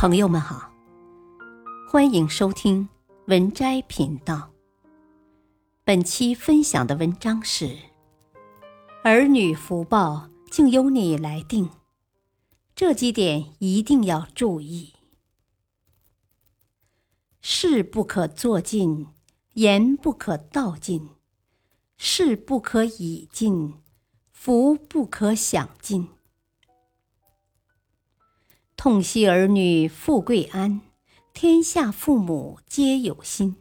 朋友们好，欢迎收听文摘频道。本期分享的文章是：儿女福报竟由你来定，这几点一定要注意。事不可做尽，言不可道尽，事不可以尽，福不可享尽。痛惜儿女富贵安，天下父母皆有心。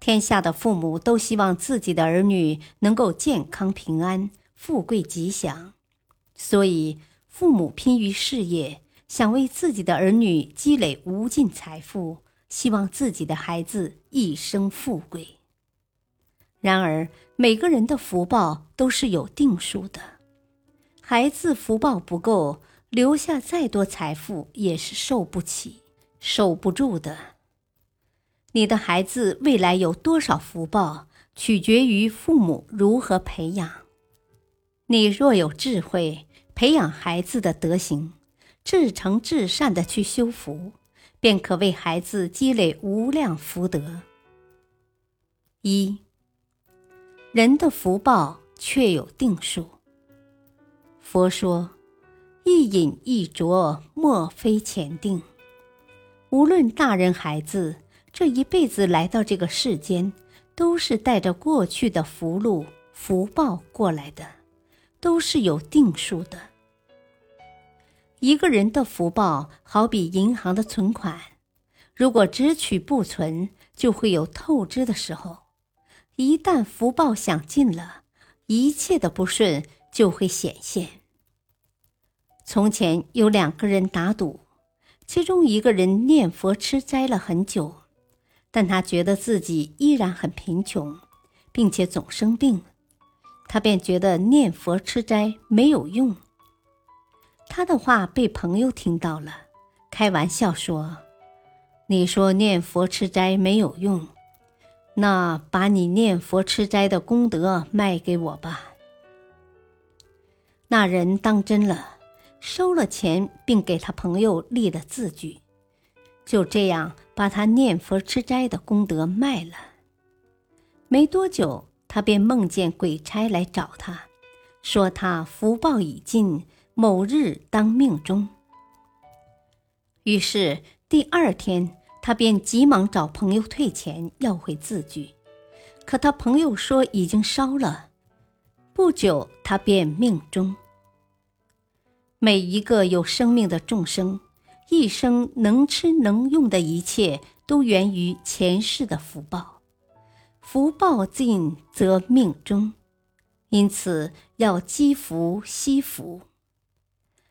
天下的父母都希望自己的儿女能够健康平安、富贵吉祥，所以父母拼于事业，想为自己的儿女积累无尽财富，希望自己的孩子一生富贵。然而，每个人的福报都是有定数的，孩子福报不够。留下再多财富也是受不起、守不住的。你的孩子未来有多少福报，取决于父母如何培养。你若有智慧，培养孩子的德行，至诚至善的去修福，便可为孩子积累无量福德。一，人的福报确有定数。佛说。一饮一啄，莫非前定。无论大人孩子，这一辈子来到这个世间，都是带着过去的福禄福报过来的，都是有定数的。一个人的福报好比银行的存款，如果只取不存，就会有透支的时候。一旦福报享尽了，一切的不顺就会显现。从前有两个人打赌，其中一个人念佛吃斋了很久，但他觉得自己依然很贫穷，并且总生病，他便觉得念佛吃斋没有用。他的话被朋友听到了，开玩笑说：“你说念佛吃斋没有用，那把你念佛吃斋的功德卖给我吧。”那人当真了。收了钱，并给他朋友立了字据，就这样把他念佛吃斋的功德卖了。没多久，他便梦见鬼差来找他，说他福报已尽，某日当命中。于是第二天，他便急忙找朋友退钱，要回字据。可他朋友说已经烧了。不久，他便命中。每一个有生命的众生，一生能吃能用的一切，都源于前世的福报。福报尽则命终，因此要积福惜福。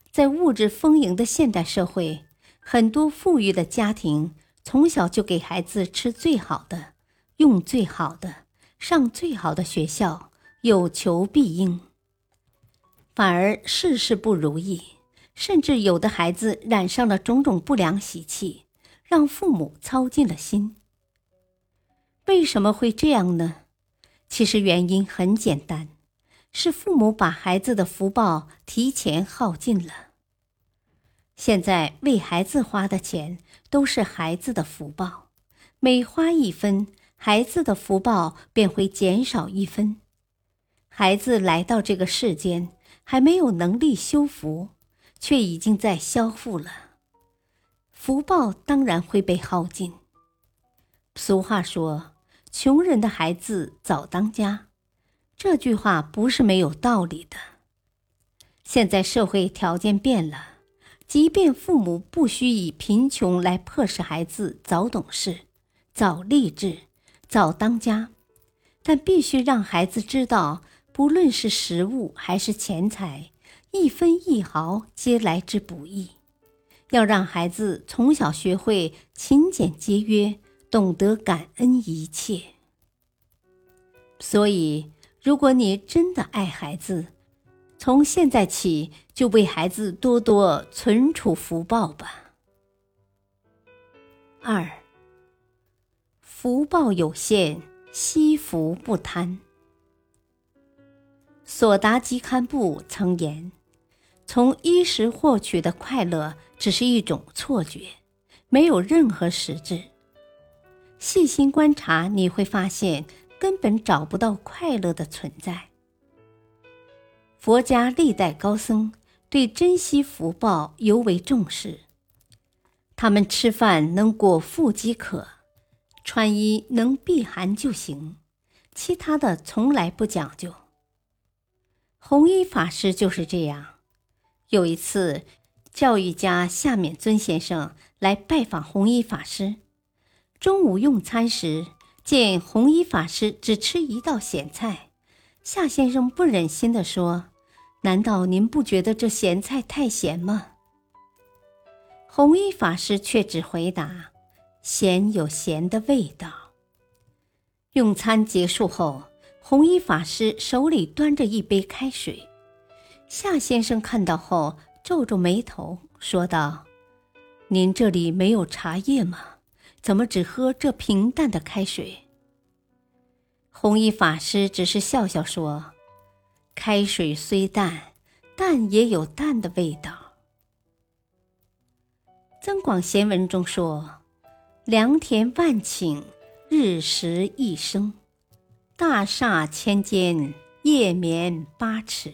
在物质丰盈的现代社会，很多富裕的家庭从小就给孩子吃最好的，用最好的，上最好的学校，有求必应。反而事事不如意，甚至有的孩子染上了种种不良习气，让父母操尽了心。为什么会这样呢？其实原因很简单，是父母把孩子的福报提前耗尽了。现在为孩子花的钱都是孩子的福报，每花一分，孩子的福报便会减少一分。孩子来到这个世间。还没有能力修福，却已经在消复了，福报当然会被耗尽。俗话说：“穷人的孩子早当家”，这句话不是没有道理的。现在社会条件变了，即便父母不需以贫穷来迫使孩子早懂事、早立志、早当家，但必须让孩子知道。不论是食物还是钱财，一分一毫皆来之不易。要让孩子从小学会勤俭节约，懂得感恩一切。所以，如果你真的爱孩子，从现在起就为孩子多多存储福报吧。二，福报有限，惜福不贪。索达吉堪布曾言：“从衣食获取的快乐只是一种错觉，没有任何实质。细心观察，你会发现根本找不到快乐的存在。佛家历代高僧对珍惜福报尤为重视，他们吃饭能果腹即可，穿衣能避寒就行，其他的从来不讲究。弘一法师就是这样。有一次，教育家夏勉尊先生来拜访弘一法师。中午用餐时，见弘一法师只吃一道咸菜，夏先生不忍心地说：“难道您不觉得这咸菜太咸吗？”弘一法师却只回答：“咸有咸的味道。”用餐结束后，弘一法师手里端着一杯开水。夏先生看到后皱皱眉头，说道：“您这里没有茶叶吗？怎么只喝这平淡的开水？”弘一法师只是笑笑说：“开水虽淡，淡也有淡的味道。”《增广贤文》中说：“良田万顷，日食一升；大厦千间，夜眠八尺。”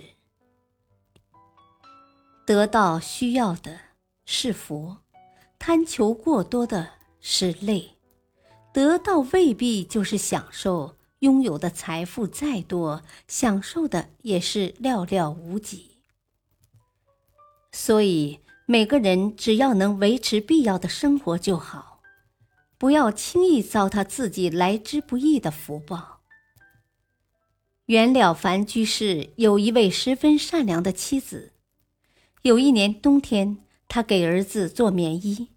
得到需要的是福，贪求过多的是累。得到未必就是享受，拥有的财富再多，享受的也是寥寥无几。所以，每个人只要能维持必要的生活就好，不要轻易糟蹋自己来之不易的福报。袁了凡居士有一位十分善良的妻子。有一年冬天，他给儿子做棉衣，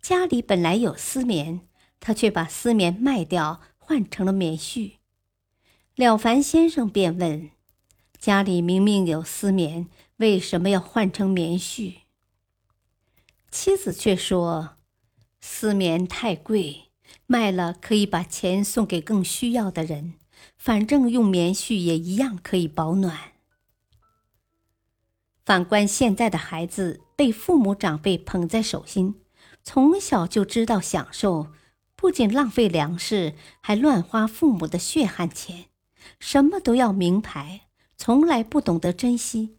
家里本来有丝棉，他却把丝棉卖掉，换成了棉絮。了凡先生便问：“家里明明有丝棉，为什么要换成棉絮？”妻子却说：“丝棉太贵，卖了可以把钱送给更需要的人，反正用棉絮也一样可以保暖。”反观现在的孩子，被父母长辈捧在手心，从小就知道享受，不仅浪费粮食，还乱花父母的血汗钱，什么都要名牌，从来不懂得珍惜。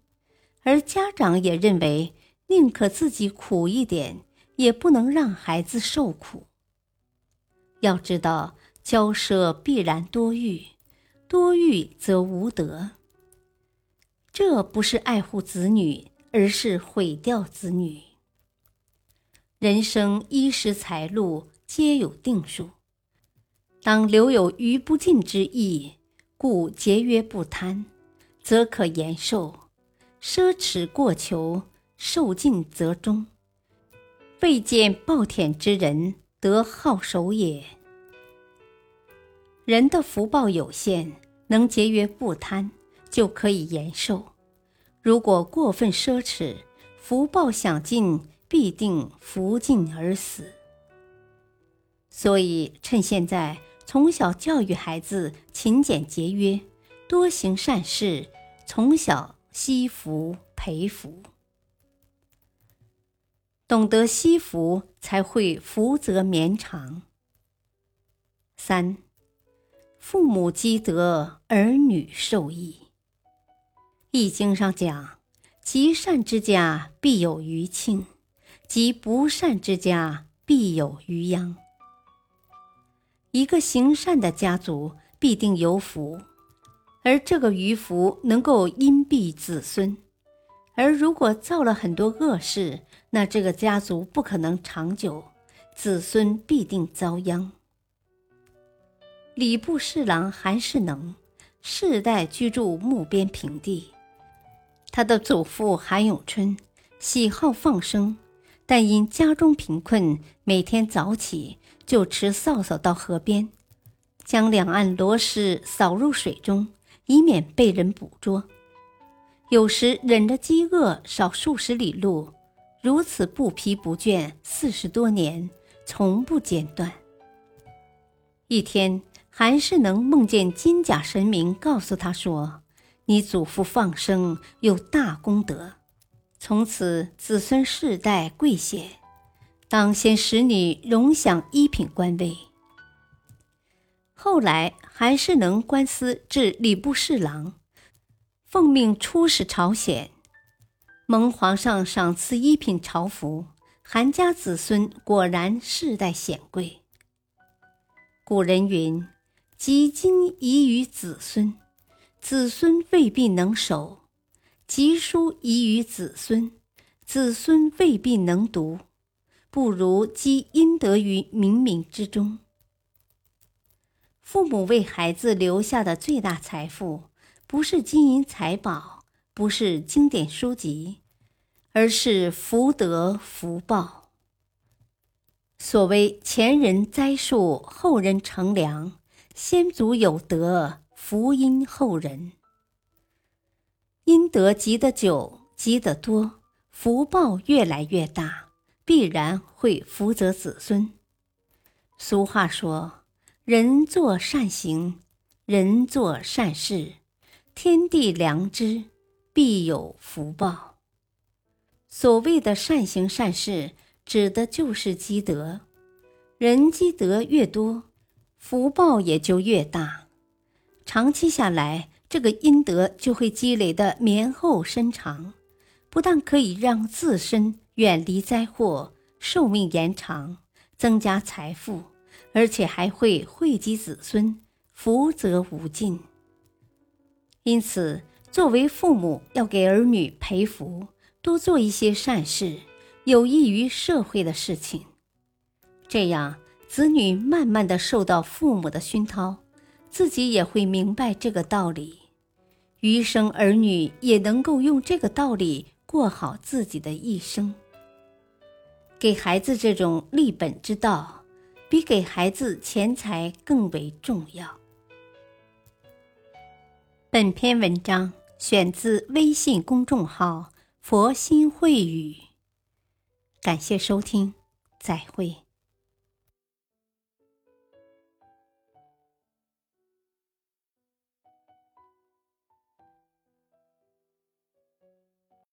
而家长也认为，宁可自己苦一点，也不能让孩子受苦。要知道，骄奢必然多欲，多欲则无德。这不是爱护子女，而是毁掉子女。人生衣食财禄皆有定数，当留有余不尽之意，故节约不贪，则可延寿；奢侈过求，寿尽则终。未见暴殄之人，得好守也。人的福报有限，能节约不贪。就可以延寿。如果过分奢侈，福报享尽，必定福尽而死。所以，趁现在从小教育孩子勤俭节约，多行善事，从小惜福培福。懂得惜福，才会福泽绵长。三，父母积德，儿女受益。易经上讲：“积善之家必有余庆，积不善之家必有余殃。”一个行善的家族必定有福，而这个余福能够荫庇子孙；而如果造了很多恶事，那这个家族不可能长久，子孙必定遭殃。礼部侍郎韩世能，世代居住木边平地。他的祖父韩永春喜好放生，但因家中贫困，每天早起就持扫帚到河边，将两岸螺蛳扫入水中，以免被人捕捉。有时忍着饥饿少数十里路，如此不疲不倦，四十多年从不间断。一天，韩世能梦见金甲神明告诉他说。你祖父放生有大功德，从此子孙世代贵显，当先使女荣享一品官位。后来韩世能官司至礼部侍郎，奉命出使朝鲜，蒙皇上赏赐一品朝服。韩家子孙果然世代显贵。古人云：“积金遗于子孙，子孙未必能守；积书遗于子孙，子孙未必能读。不如积阴德于冥冥之中。”父母为孩子留下的最大财富，不是金银财宝，不是经典书籍，而是福德福报。所谓前人栽树，后人乘凉；先祖有德，福荫后人。阴德积得久，积得多，福报越来越大，必然会福泽子孙。俗话说：“人做善行，人做善事，天地良知，必有福报。”所谓的善行善事。指的就是积德，人积德越多，福报也就越大。长期下来，这个阴德就会积累的绵厚深长，不但可以让自身远离灾祸、寿命延长、增加财富，而且还会惠及子孙，福泽无尽。因此，作为父母要给儿女培福，多做一些善事。有益于社会的事情，这样子女慢慢的受到父母的熏陶，自己也会明白这个道理，余生儿女也能够用这个道理过好自己的一生。给孩子这种立本之道，比给孩子钱财更为重要。本篇文章选自微信公众号“佛心慧语”。感谢收听，再会。